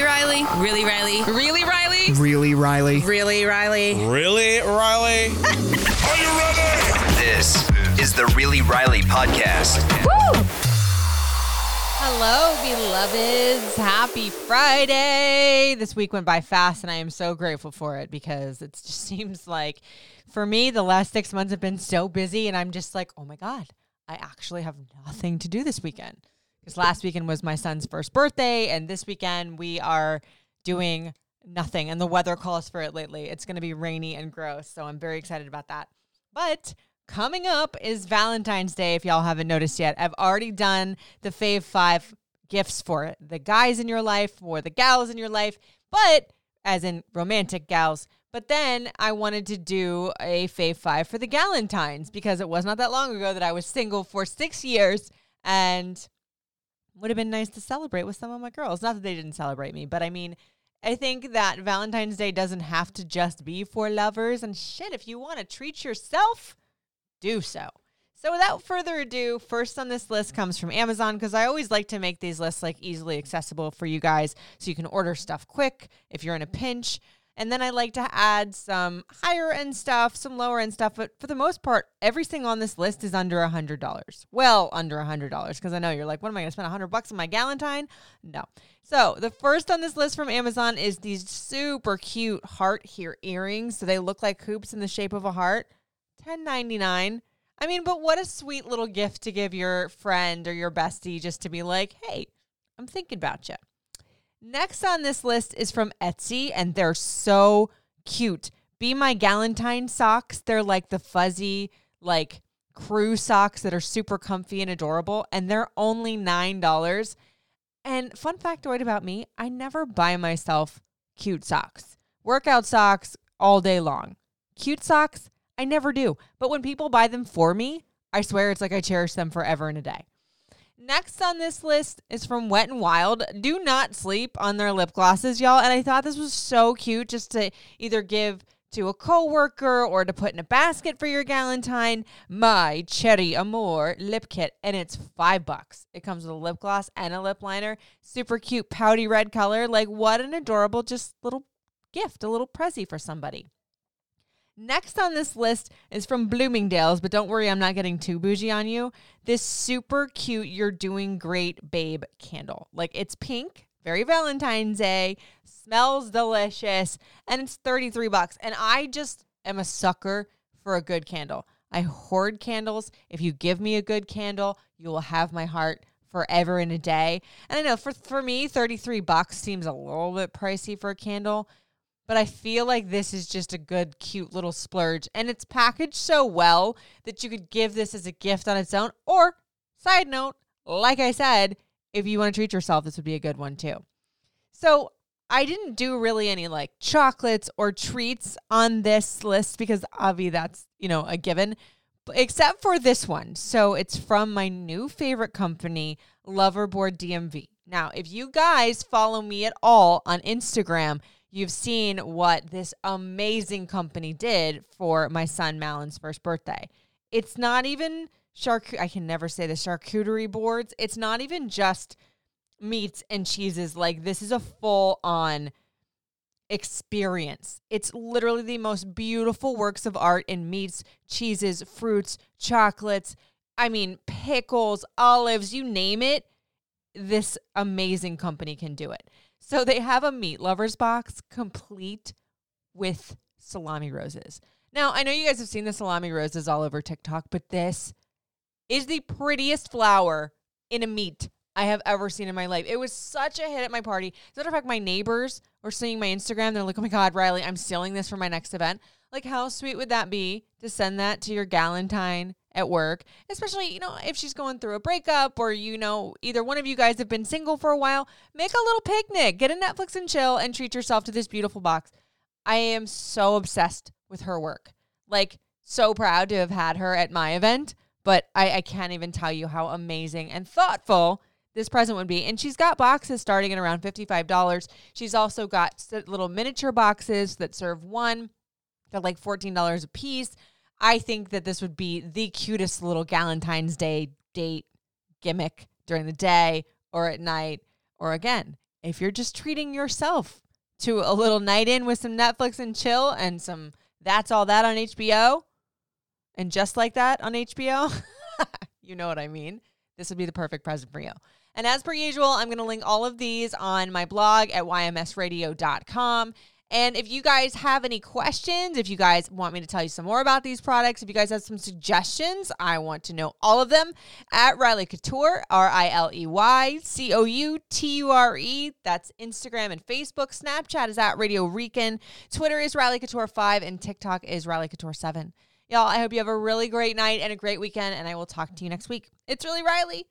Really, Riley? Really, Riley? Really, Riley? Really, Riley? Really, Riley? Really, Riley? Are you ready? This is the Really Riley podcast. Woo! Hello, beloveds. Happy Friday. This week went by fast, and I am so grateful for it because it just seems like for me, the last six months have been so busy, and I'm just like, oh my God, I actually have nothing to do this weekend. Last weekend was my son's first birthday, and this weekend we are doing nothing. And the weather calls for it lately. It's going to be rainy and gross. So I'm very excited about that. But coming up is Valentine's Day, if y'all haven't noticed yet. I've already done the Fave Five gifts for the guys in your life or the gals in your life, but as in romantic gals. But then I wanted to do a Fave Five for the Galentines because it was not that long ago that I was single for six years and would have been nice to celebrate with some of my girls. Not that they didn't celebrate me, but I mean, I think that Valentine's Day doesn't have to just be for lovers. And shit, if you want to treat yourself, do so. So without further ado, first on this list comes from Amazon because I always like to make these lists like easily accessible for you guys so you can order stuff quick if you're in a pinch. And then I like to add some higher end stuff, some lower end stuff. But for the most part, everything on this list is under a $100. Well, under a $100 because I know you're like, what am I going to spend a 100 bucks on my Galentine? No. So the first on this list from Amazon is these super cute heart here earrings. So they look like hoops in the shape of a heart. $10.99. I mean, but what a sweet little gift to give your friend or your bestie just to be like, hey, I'm thinking about you. Next on this list is from Etsy, and they're so cute. Be My Galentine socks. They're like the fuzzy, like crew socks that are super comfy and adorable, and they're only $9. And fun factoid about me I never buy myself cute socks. Workout socks all day long. Cute socks, I never do. But when people buy them for me, I swear it's like I cherish them forever and a day. Next on this list is from Wet and Wild. Do not sleep on their lip glosses, y'all. And I thought this was so cute just to either give to a coworker or to put in a basket for your Galentine. My Cherry Amour lip kit, and it's five bucks. It comes with a lip gloss and a lip liner. Super cute, pouty red color. Like what an adorable, just little gift, a little prezi for somebody. Next on this list is from Bloomingdale's, but don't worry, I'm not getting too bougie on you. This super cute You're Doing Great Babe candle. Like it's pink, very Valentine's Day, smells delicious, and it's 33 bucks. And I just am a sucker for a good candle. I hoard candles. If you give me a good candle, you will have my heart forever and a day. And I know for for me 33 bucks seems a little bit pricey for a candle, but I feel like this is just a good, cute little splurge. And it's packaged so well that you could give this as a gift on its own. Or, side note, like I said, if you want to treat yourself, this would be a good one too. So, I didn't do really any like chocolates or treats on this list because obviously that's, you know, a given, except for this one. So, it's from my new favorite company, Loverboard DMV. Now, if you guys follow me at all on Instagram, you've seen what this amazing company did for my son Malin's first birthday. It's not even charc I can never say the charcuterie boards. It's not even just meats and cheeses. Like this is a full on experience. It's literally the most beautiful works of art in meats, cheeses, fruits, chocolates. I mean, pickles, olives, you name it. This amazing company can do it. So they have a meat lovers box complete with salami roses. Now, I know you guys have seen the salami roses all over TikTok, but this is the prettiest flower in a meat I have ever seen in my life. It was such a hit at my party. As a matter of fact, my neighbors were seeing my Instagram. They're like, oh my God, Riley, I'm stealing this for my next event. Like, how sweet would that be to send that to your Galentine at work, especially, you know, if she's going through a breakup or, you know, either one of you guys have been single for a while, make a little picnic, get a Netflix and chill and treat yourself to this beautiful box. I am so obsessed with her work. Like, so proud to have had her at my event, but I, I can't even tell you how amazing and thoughtful this present would be. And she's got boxes starting at around $55. She's also got little miniature boxes that serve one. They're like $14 a piece. I think that this would be the cutest little Galentine's Day date gimmick during the day or at night. Or again, if you're just treating yourself to a little night in with some Netflix and chill and some That's All That on HBO and just like that on HBO, you know what I mean. This would be the perfect present for you. And as per usual, I'm going to link all of these on my blog at ymsradio.com. And if you guys have any questions, if you guys want me to tell you some more about these products, if you guys have some suggestions, I want to know all of them at Riley Couture, R I L E Y C O U T U R E. That's Instagram and Facebook. Snapchat is at Radio Recon. Twitter is Riley Couture 5, and TikTok is Riley Couture 7. Y'all, I hope you have a really great night and a great weekend, and I will talk to you next week. It's really Riley.